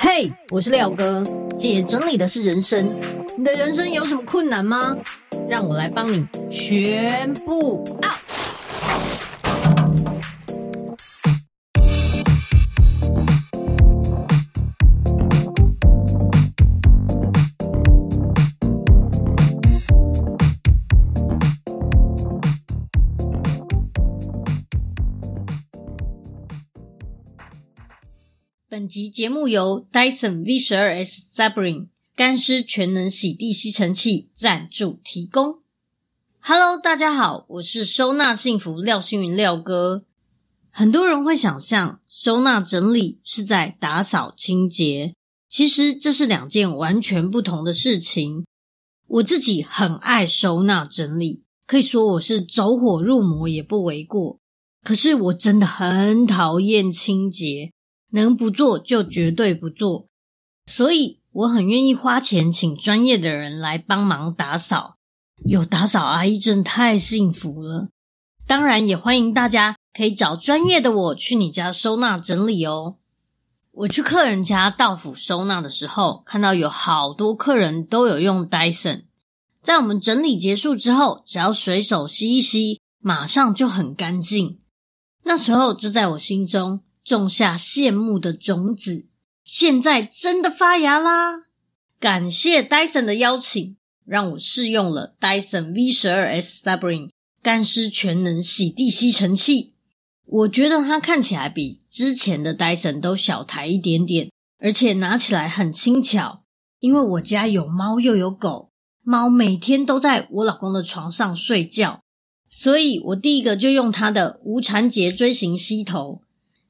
嘿我是廖哥，姐整理的是人生。你的人生有什么困难吗？让我来帮你全部 out。本集节目由 Dyson V12S Supreme 干湿全能洗地吸尘器赞助提供。Hello，大家好，我是收纳幸福廖星云廖哥。很多人会想象收纳整理是在打扫清洁，其实这是两件完全不同的事情。我自己很爱收纳整理，可以说我是走火入魔也不为过。可是我真的很讨厌清洁。能不做就绝对不做，所以我很愿意花钱请专业的人来帮忙打扫。有打扫阿姨真太幸福了。当然也欢迎大家可以找专业的我去你家收纳整理哦。我去客人家到府收纳的时候，看到有好多客人都有用 Dyson，在我们整理结束之后，只要随手吸一吸，马上就很干净。那时候就在我心中。种下羡慕的种子，现在真的发芽啦！感谢 Dyson 的邀请，让我试用了 Dyson V12S Supreme 干湿全能洗地吸尘器。我觉得它看起来比之前的 Dyson 都小台一点点，而且拿起来很轻巧。因为我家有猫又有狗，猫每天都在我老公的床上睡觉，所以我第一个就用它的无缠结锥形吸头。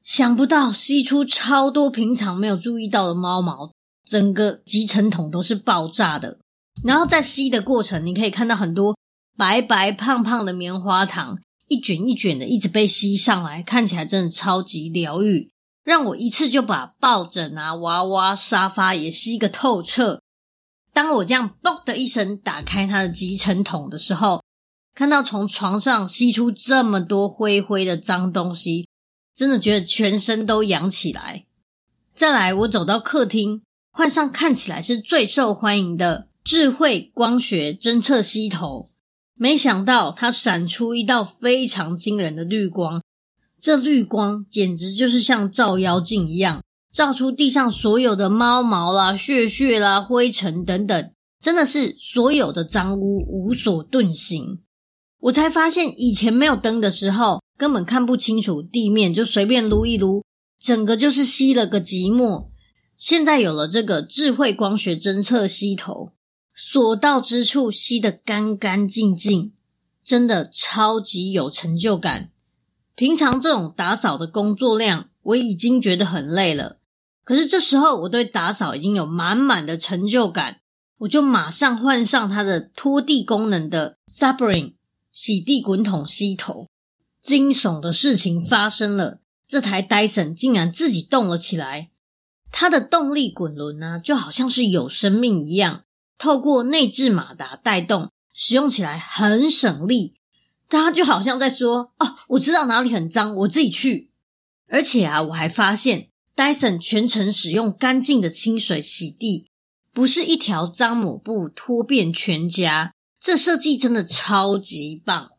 想不到吸出超多平常没有注意到的猫毛，整个集尘桶都是爆炸的。然后在吸的过程，你可以看到很多白白胖胖的棉花糖，一卷一卷的一直被吸上来，看起来真的超级疗愈，让我一次就把抱枕啊、娃娃、沙发也吸个透彻。当我这样“嘣”的一声打开它的集尘桶的时候，看到从床上吸出这么多灰灰的脏东西。真的觉得全身都痒起来。再来，我走到客厅，换上看起来是最受欢迎的智慧光学侦测吸头，没想到它闪出一道非常惊人的绿光。这绿光简直就是像照妖镜一样，照出地上所有的猫毛啦、屑屑啦、灰尘等等，真的是所有的脏污无所遁形。我才发现，以前没有灯的时候，根本看不清楚地面，就随便撸一撸，整个就是吸了个寂寞。现在有了这个智慧光学侦测吸头，所到之处吸得干干净净，真的超级有成就感。平常这种打扫的工作量，我已经觉得很累了，可是这时候我对打扫已经有满满的成就感，我就马上换上它的拖地功能的 Supreme 洗地滚筒吸头。惊悚的事情发生了，这台 Dyson 竟然自己动了起来。它的动力滚轮呢，就好像是有生命一样，透过内置马达带动，使用起来很省力。它就好像在说：“哦，我知道哪里很脏，我自己去。”而且啊，我还发现 Dyson 全程使用干净的清水洗地，不是一条脏抹布拖遍全家。这设计真的超级棒。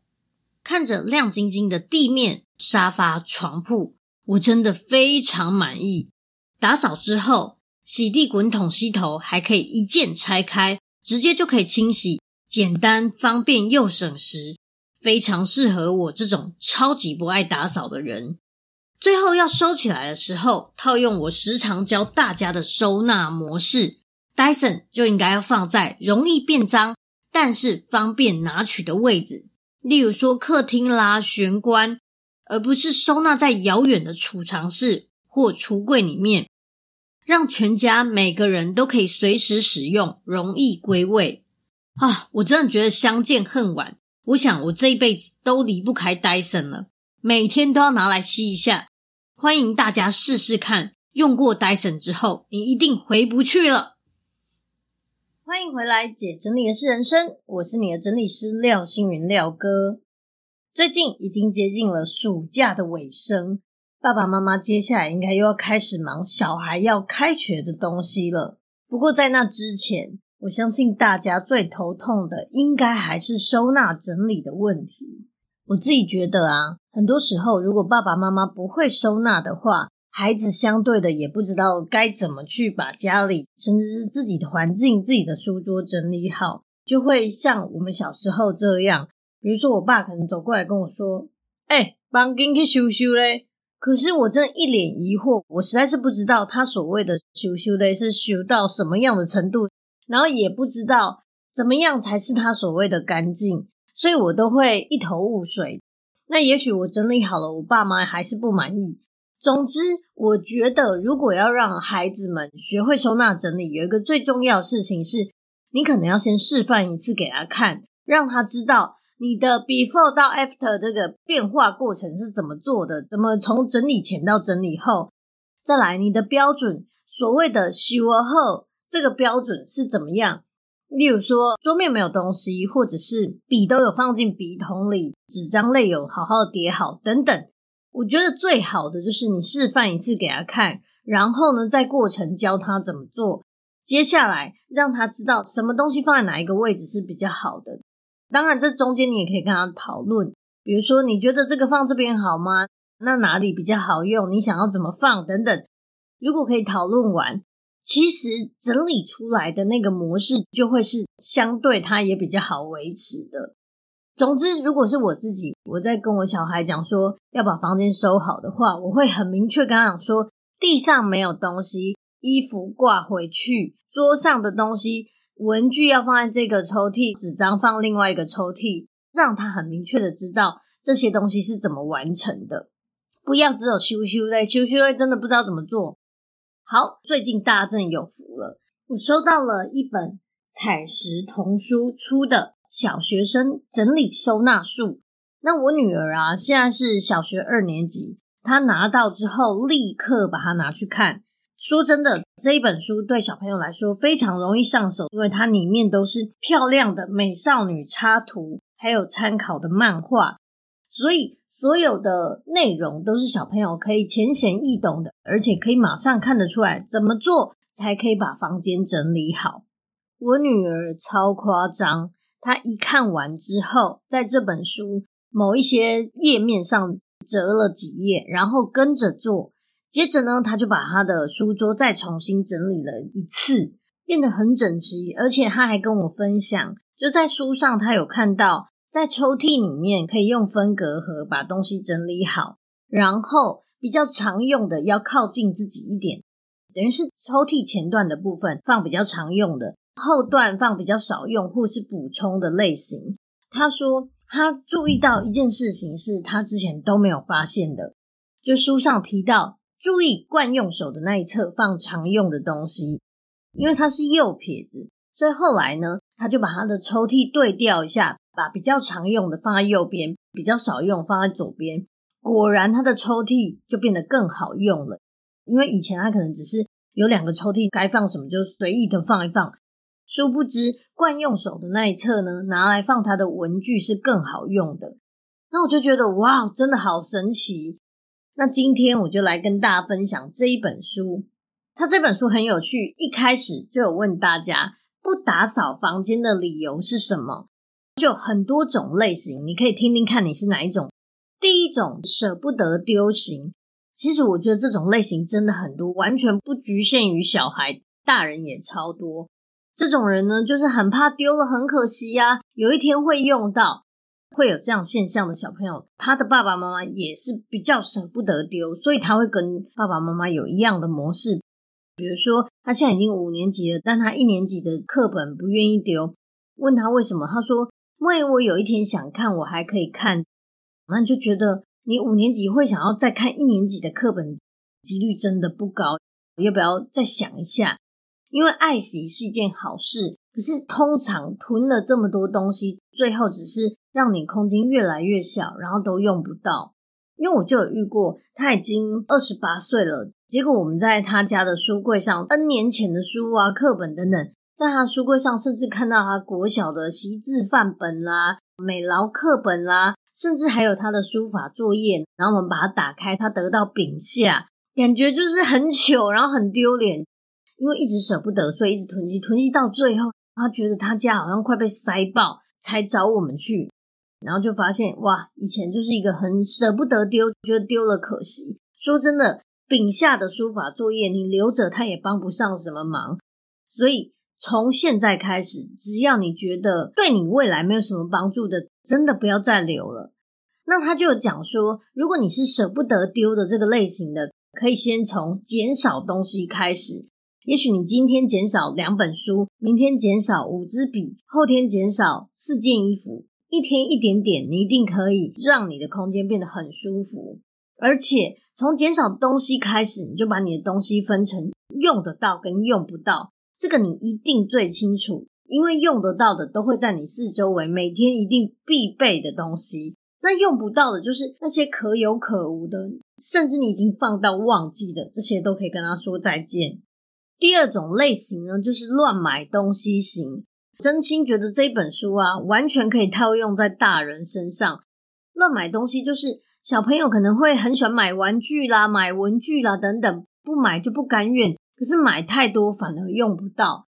看着亮晶晶的地面、沙发、床铺，我真的非常满意。打扫之后，洗地滚筒吸头还可以一键拆开，直接就可以清洗，简单方便又省时，非常适合我这种超级不爱打扫的人。最后要收起来的时候，套用我时常教大家的收纳模式，Dyson 就应该要放在容易变脏，但是方便拿取的位置。例如说客厅啦、玄关，而不是收纳在遥远的储藏室或橱柜里面，让全家每个人都可以随时使用，容易归位啊！我真的觉得相见恨晚。我想我这一辈子都离不开 Dyson 了，每天都要拿来吸一下。欢迎大家试试看，用过 Dyson 之后，你一定回不去了。欢迎回来，姐整理的是人生，我是你的整理师廖星云廖哥。最近已经接近了暑假的尾声，爸爸妈妈接下来应该又要开始忙小孩要开学的东西了。不过在那之前，我相信大家最头痛的应该还是收纳整理的问题。我自己觉得啊，很多时候如果爸爸妈妈不会收纳的话，孩子相对的也不知道该怎么去把家里，甚至是自己的环境、自己的书桌整理好，就会像我们小时候这样。比如说，我爸可能走过来跟我说：“哎，帮紧去修修嘞。”可是我真的一脸疑惑，我实在是不知道他所谓的修修嘞是修到什么样的程度，然后也不知道怎么样才是他所谓的干净，所以我都会一头雾水。那也许我整理好了，我爸妈还是不满意。总之，我觉得如果要让孩子们学会收纳整理，有一个最重要的事情是，你可能要先示范一次给他看，让他知道。你的 before 到 after 这个变化过程是怎么做的？怎么从整理前到整理后？再来，你的标准，所谓的修后这个标准是怎么样？例如说，桌面没有东西，或者是笔都有放进笔筒里，纸张类有好好叠好等等。我觉得最好的就是你示范一次给他看，然后呢，在过程教他怎么做。接下来让他知道什么东西放在哪一个位置是比较好的。当然，这中间你也可以跟他讨论，比如说你觉得这个放这边好吗？那哪里比较好用？你想要怎么放等等。如果可以讨论完，其实整理出来的那个模式就会是相对它也比较好维持的。总之，如果是我自己，我在跟我小孩讲说要把房间收好的话，我会很明确跟他讲说，地上没有东西，衣服挂回去，桌上的东西。文具要放在这个抽屉，纸张放另外一个抽屉，让他很明确的知道这些东西是怎么完成的。不要只有修修在，修修在真的不知道怎么做。好，最近大正有福了，我收到了一本采石童书出的《小学生整理收纳术》。那我女儿啊，现在是小学二年级，她拿到之后立刻把它拿去看。说真的，这一本书对小朋友来说非常容易上手，因为它里面都是漂亮的美少女插图，还有参考的漫画，所以所有的内容都是小朋友可以浅显易懂的，而且可以马上看得出来怎么做才可以把房间整理好。我女儿超夸张，他一看完之后，在这本书某一些页面上折了几页，然后跟着做。接着呢，他就把他的书桌再重新整理了一次，变得很整齐。而且他还跟我分享，就在书上他有看到，在抽屉里面可以用分隔盒把东西整理好，然后比较常用的要靠近自己一点，等于是抽屉前段的部分放比较常用的，后段放比较少用或是补充的类型。他说他注意到一件事情是他之前都没有发现的，就书上提到。注意惯用手的那一侧放常用的东西，因为他是右撇子，所以后来呢，他就把他的抽屉对调一下，把比较常用的放在右边，比较少用放在左边。果然，他的抽屉就变得更好用了。因为以前他可能只是有两个抽屉，该放什么就随意的放一放。殊不知，惯用手的那一侧呢，拿来放他的文具是更好用的。那我就觉得，哇，真的好神奇。那今天我就来跟大家分享这一本书。它这本书很有趣，一开始就有问大家不打扫房间的理由是什么，就很多种类型，你可以听听看你是哪一种。第一种舍不得丢型，其实我觉得这种类型真的很多，完全不局限于小孩，大人也超多。这种人呢，就是很怕丢了很可惜呀，有一天会用到。会有这样现象的小朋友，他的爸爸妈妈也是比较舍不得丢，所以他会跟爸爸妈妈有一样的模式。比如说，他现在已经五年级了，但他一年级的课本不愿意丢。问他为什么，他说：“因为我有一天想看，我还可以看。”那你就觉得你五年级会想要再看一年级的课本，几率真的不高。要不要再想一下？因为爱惜是一件好事，可是通常囤了这么多东西，最后只是。让你空间越来越小，然后都用不到。因为我就有遇过，他已经二十八岁了，结果我们在他家的书柜上，N 年前的书啊、课本等等，在他书柜上，甚至看到他国小的习字范本啦、美劳课本啦，甚至还有他的书法作业。然后我们把它打开，他得到丙下，感觉就是很糗，然后很丢脸，因为一直舍不得，所以一直囤积，囤积到最后，他觉得他家好像快被塞爆，才找我们去。然后就发现哇，以前就是一个很舍不得丢，觉得丢了可惜。说真的，丙下的书法作业你留着，他也帮不上什么忙。所以从现在开始，只要你觉得对你未来没有什么帮助的，真的不要再留了。那他就有讲说，如果你是舍不得丢的这个类型的，可以先从减少东西开始。也许你今天减少两本书，明天减少五支笔，后天减少四件衣服。一天一点点，你一定可以让你的空间变得很舒服。而且从减少东西开始，你就把你的东西分成用得到跟用不到，这个你一定最清楚。因为用得到的都会在你四周围，每天一定必备的东西。那用不到的，就是那些可有可无的，甚至你已经放到忘记的，这些都可以跟他说再见。第二种类型呢，就是乱买东西型。真心觉得这本书啊，完全可以套用在大人身上。乱买东西就是小朋友可能会很喜欢买玩具啦、买文具啦等等，不买就不甘愿，可是买太多反而用不到。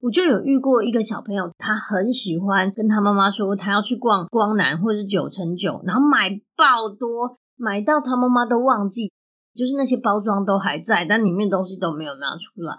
我就有遇过一个小朋友，他很喜欢跟他妈妈说，他要去逛光南或者是九成九，然后买爆多，买到他妈妈都忘记，就是那些包装都还在，但里面东西都没有拿出来。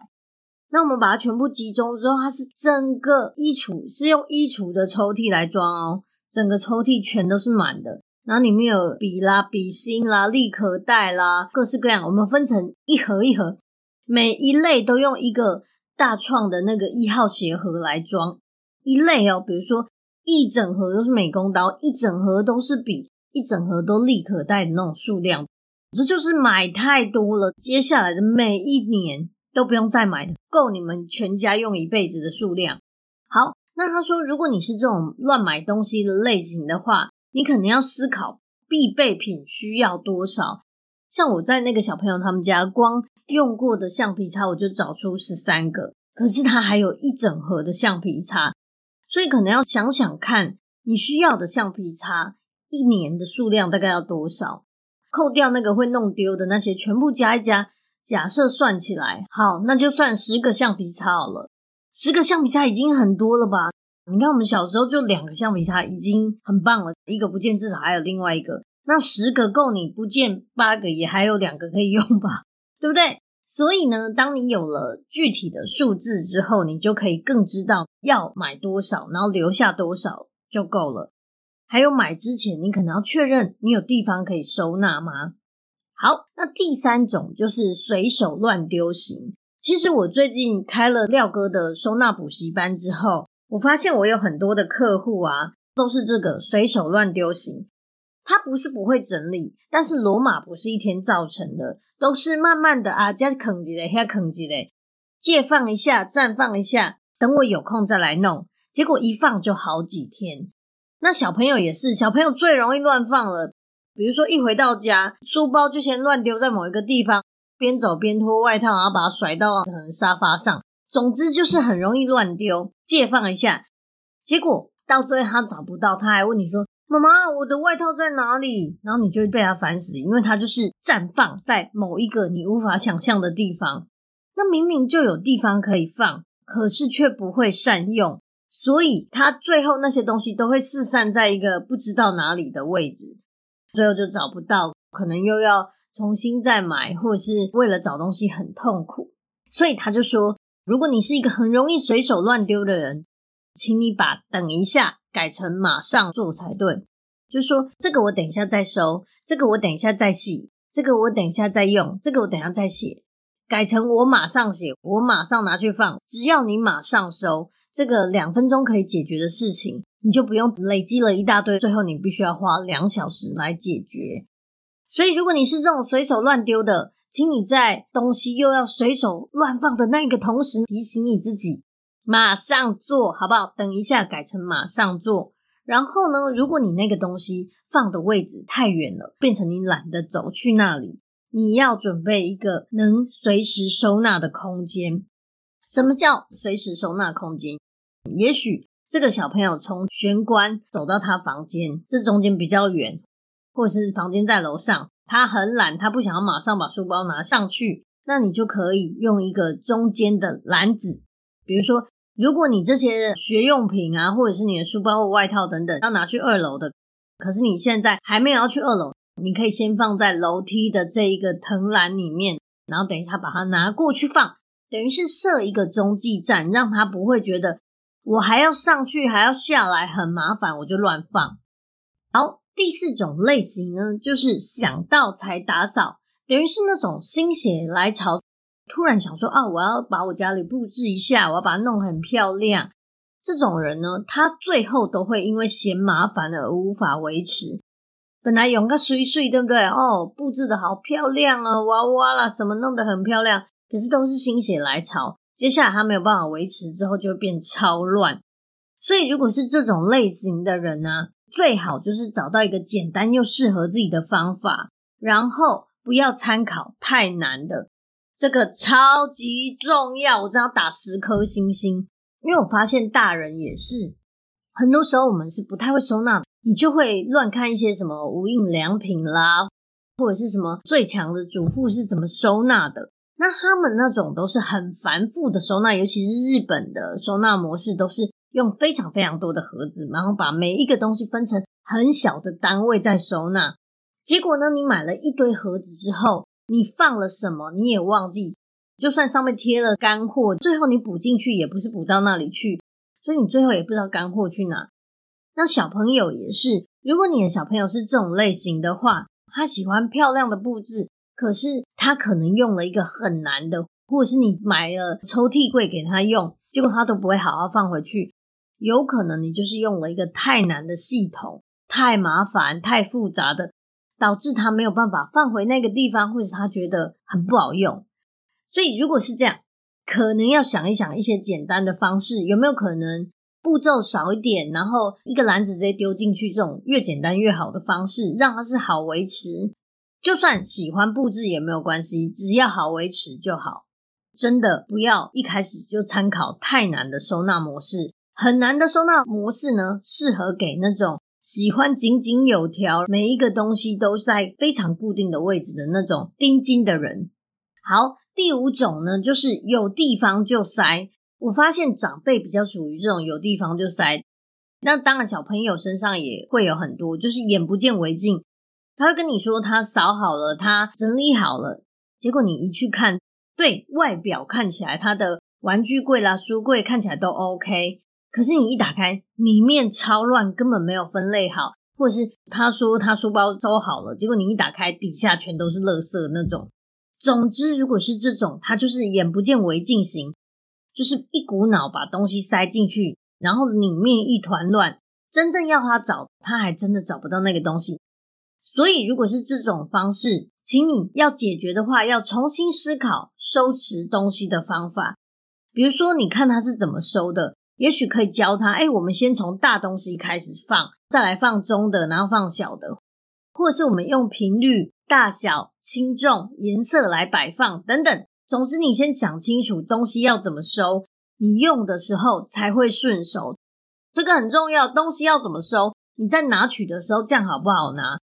那我们把它全部集中之后，它是整个衣橱，是用衣橱的抽屉来装哦，整个抽屉全都是满的。然后里面有笔啦、笔芯啦、立可带啦，各式各样。我们分成一盒一盒，每一类都用一个大创的那个一号鞋盒来装一类哦。比如说一整盒都是美工刀，一整盒都是笔，一整盒都立可带的那种数量，这就是买太多了。接下来的每一年。都不用再买了，够你们全家用一辈子的数量。好，那他说，如果你是这种乱买东西的类型的话，你可能要思考必备品需要多少。像我在那个小朋友他们家，光用过的橡皮擦我就找出十三个，可是他还有一整盒的橡皮擦，所以可能要想想看你需要的橡皮擦一年的数量大概要多少，扣掉那个会弄丢的那些，全部加一加。假设算起来，好，那就算十个橡皮擦好了。十个橡皮擦已经很多了吧？你看我们小时候就两个橡皮擦已经很棒了，一个不见至少还有另外一个。那十个够你不见八个也还有两个可以用吧？对不对？所以呢，当你有了具体的数字之后，你就可以更知道要买多少，然后留下多少就够了。还有买之前，你可能要确认你有地方可以收纳吗？好，那第三种就是随手乱丢型。其实我最近开了廖哥的收纳补习班之后，我发现我有很多的客户啊，都是这个随手乱丢型。他不是不会整理，但是罗马不是一天造成的，都是慢慢的啊，加坑几嘞，加坑几嘞，借放一下，暂放一下，等我有空再来弄。结果一放就好几天。那小朋友也是，小朋友最容易乱放了。比如说，一回到家，书包就先乱丢在某一个地方，边走边脱外套，然后把它甩到可能沙发上。总之就是很容易乱丢，借放一下，结果到最后他找不到，他还问你说：“妈妈，我的外套在哪里？”然后你就会被他烦死，因为他就是绽放在某一个你无法想象的地方。那明明就有地方可以放，可是却不会善用，所以他最后那些东西都会四散在一个不知道哪里的位置。最后就找不到，可能又要重新再买，或者是为了找东西很痛苦。所以他就说，如果你是一个很容易随手乱丢的人，请你把等一下改成马上做才对。就说这个我等一下再收，这个我等一下再洗，这个我等一下再用，这个我等一下再写，改成我马上写，我马上拿去放。只要你马上收，这个两分钟可以解决的事情。你就不用累积了一大堆，最后你必须要花两小时来解决。所以，如果你是这种随手乱丢的，请你在东西又要随手乱放的那个同时，提醒你自己马上做好不好？等一下改成马上做。然后呢，如果你那个东西放的位置太远了，变成你懒得走去那里，你要准备一个能随时收纳的空间。什么叫随时收纳空间？也许。这个小朋友从玄关走到他房间，这中间比较远，或者是房间在楼上，他很懒，他不想要马上把书包拿上去，那你就可以用一个中间的篮子，比如说，如果你这些学用品啊，或者是你的书包或外套等等要拿去二楼的，可是你现在还没有要去二楼，你可以先放在楼梯的这一个藤篮里面，然后等一下把它拿过去放，等于是设一个中继站，让他不会觉得。我还要上去，还要下来，很麻烦，我就乱放。好，第四种类型呢，就是想到才打扫，等于是那种心血来潮，突然想说啊，我要把我家里布置一下，我要把它弄很漂亮。这种人呢，他最后都会因为嫌麻烦而无法维持。本来有个水水，对不对？哦，布置得好漂亮啊，娃娃啦，什么弄得很漂亮，可是都是心血来潮。接下来他没有办法维持之后，就会变超乱。所以，如果是这种类型的人呢，最好就是找到一个简单又适合自己的方法，然后不要参考太难的。这个超级重要，我真要打十颗星星。因为我发现大人也是，很多时候我们是不太会收纳，你就会乱看一些什么无印良品啦，或者是什么最强的主妇是怎么收纳的。那他们那种都是很繁复的收纳，尤其是日本的收纳模式，都是用非常非常多的盒子，然后把每一个东西分成很小的单位再收纳。结果呢，你买了一堆盒子之后，你放了什么你也忘记，就算上面贴了干货，最后你补进去也不是补到那里去，所以你最后也不知道干货去哪。那小朋友也是，如果你的小朋友是这种类型的话，他喜欢漂亮的布置。可是他可能用了一个很难的，或者是你买了抽屉柜给他用，结果他都不会好好放回去。有可能你就是用了一个太难的系统，太麻烦、太复杂的，导致他没有办法放回那个地方，或者他觉得很不好用。所以如果是这样，可能要想一想一些简单的方式，有没有可能步骤少一点，然后一个篮子直接丢进去，这种越简单越好的方式，让它是好维持。就算喜欢布置也没有关系，只要好维持就好。真的不要一开始就参考太难的收纳模式，很难的收纳模式呢，适合给那种喜欢井井有条，每一个东西都在非常固定的位置的那种钉金的人。好，第五种呢，就是有地方就塞。我发现长辈比较属于这种有地方就塞，那当然小朋友身上也会有很多，就是眼不见为净。他会跟你说他扫好了，他整理好了，结果你一去看，对外表看起来他的玩具柜啦、书柜看起来都 OK，可是你一打开，里面超乱，根本没有分类好，或者是他说他书包收好了，结果你一打开，底下全都是垃圾那种。总之，如果是这种，他就是眼不见为净型，就是一股脑把东西塞进去，然后里面一团乱，真正要他找，他还真的找不到那个东西。所以，如果是这种方式，请你要解决的话，要重新思考收拾东西的方法。比如说，你看他是怎么收的，也许可以教他：哎，我们先从大东西开始放，再来放中的，然后放小的，或者是我们用频率、大小、轻重、颜色来摆放等等。总之，你先想清楚东西要怎么收，你用的时候才会顺手。这个很重要，东西要怎么收，你在拿取的时候，这样好不好拿？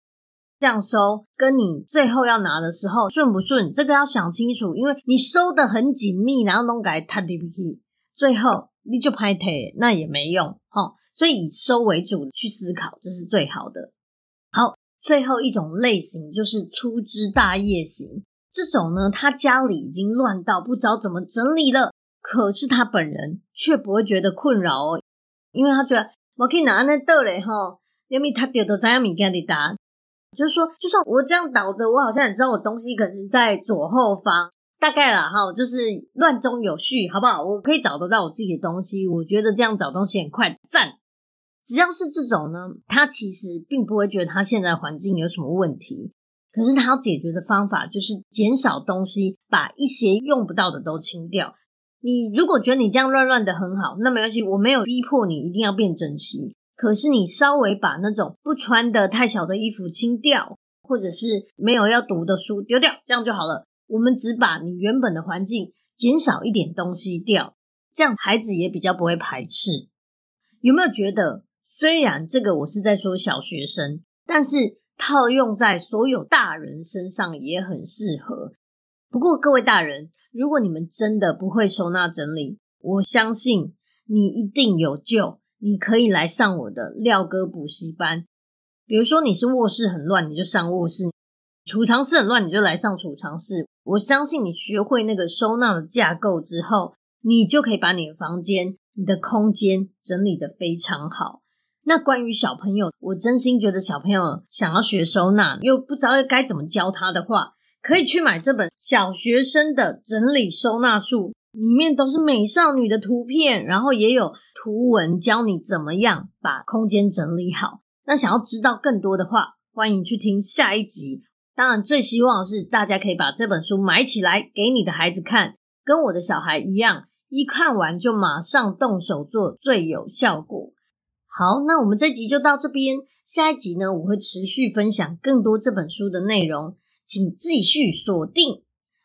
这样收，跟你最后要拿的时候顺不顺，这个要想清楚，因为你收得很紧密，然后弄改太皮皮，最后你就拍腿，那也没用齁。所以以收为主去思考，这是最好的。好，最后一种类型就是粗枝大叶型，这种呢，他家里已经乱到不知道怎么整理了，可是他本人却不会觉得困扰哦，因为他觉得我可以拿那倒嘞哈，因为他丢都在物件里打。就是说，就算我这样倒着，我好像也知道我东西可能在左后方，大概啦哈，就是乱中有序，好不好？我可以找得到我自己的东西，我觉得这样找东西很快，赞！只要是这种呢，他其实并不会觉得他现在环境有什么问题，可是他要解决的方法就是减少东西，把一些用不到的都清掉。你如果觉得你这样乱乱的很好，那没关系，我没有逼迫你一定要变整齐。可是你稍微把那种不穿的太小的衣服清掉，或者是没有要读的书丢掉，这样就好了。我们只把你原本的环境减少一点东西掉，这样孩子也比较不会排斥。有没有觉得，虽然这个我是在说小学生，但是套用在所有大人身上也很适合。不过各位大人，如果你们真的不会收纳整理，我相信你一定有救。你可以来上我的廖哥补习班。比如说你是卧室很乱，你就上卧室；储藏室很乱，你就来上储藏室。我相信你学会那个收纳的架构之后，你就可以把你的房间、你的空间整理得非常好。那关于小朋友，我真心觉得小朋友想要学收纳，又不知道该怎么教他的话。可以去买这本小学生的整理收纳术，里面都是美少女的图片，然后也有图文教你怎么样把空间整理好。那想要知道更多的话，欢迎去听下一集。当然，最希望是大家可以把这本书买起来给你的孩子看，跟我的小孩一样，一看完就马上动手做，最有效果。好，那我们这集就到这边，下一集呢，我会持续分享更多这本书的内容。请继续锁定。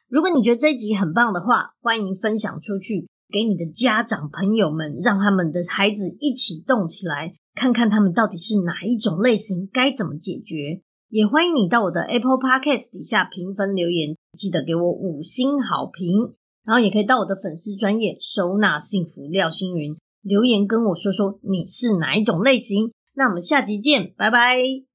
如果你觉得这一集很棒的话，欢迎分享出去给你的家长朋友们，让他们的孩子一起动起来，看看他们到底是哪一种类型，该怎么解决。也欢迎你到我的 Apple Podcast 底下评分留言，记得给我五星好评。然后也可以到我的粉丝专业收纳幸福廖星云留言跟我说说你是哪一种类型。那我们下集见，拜拜。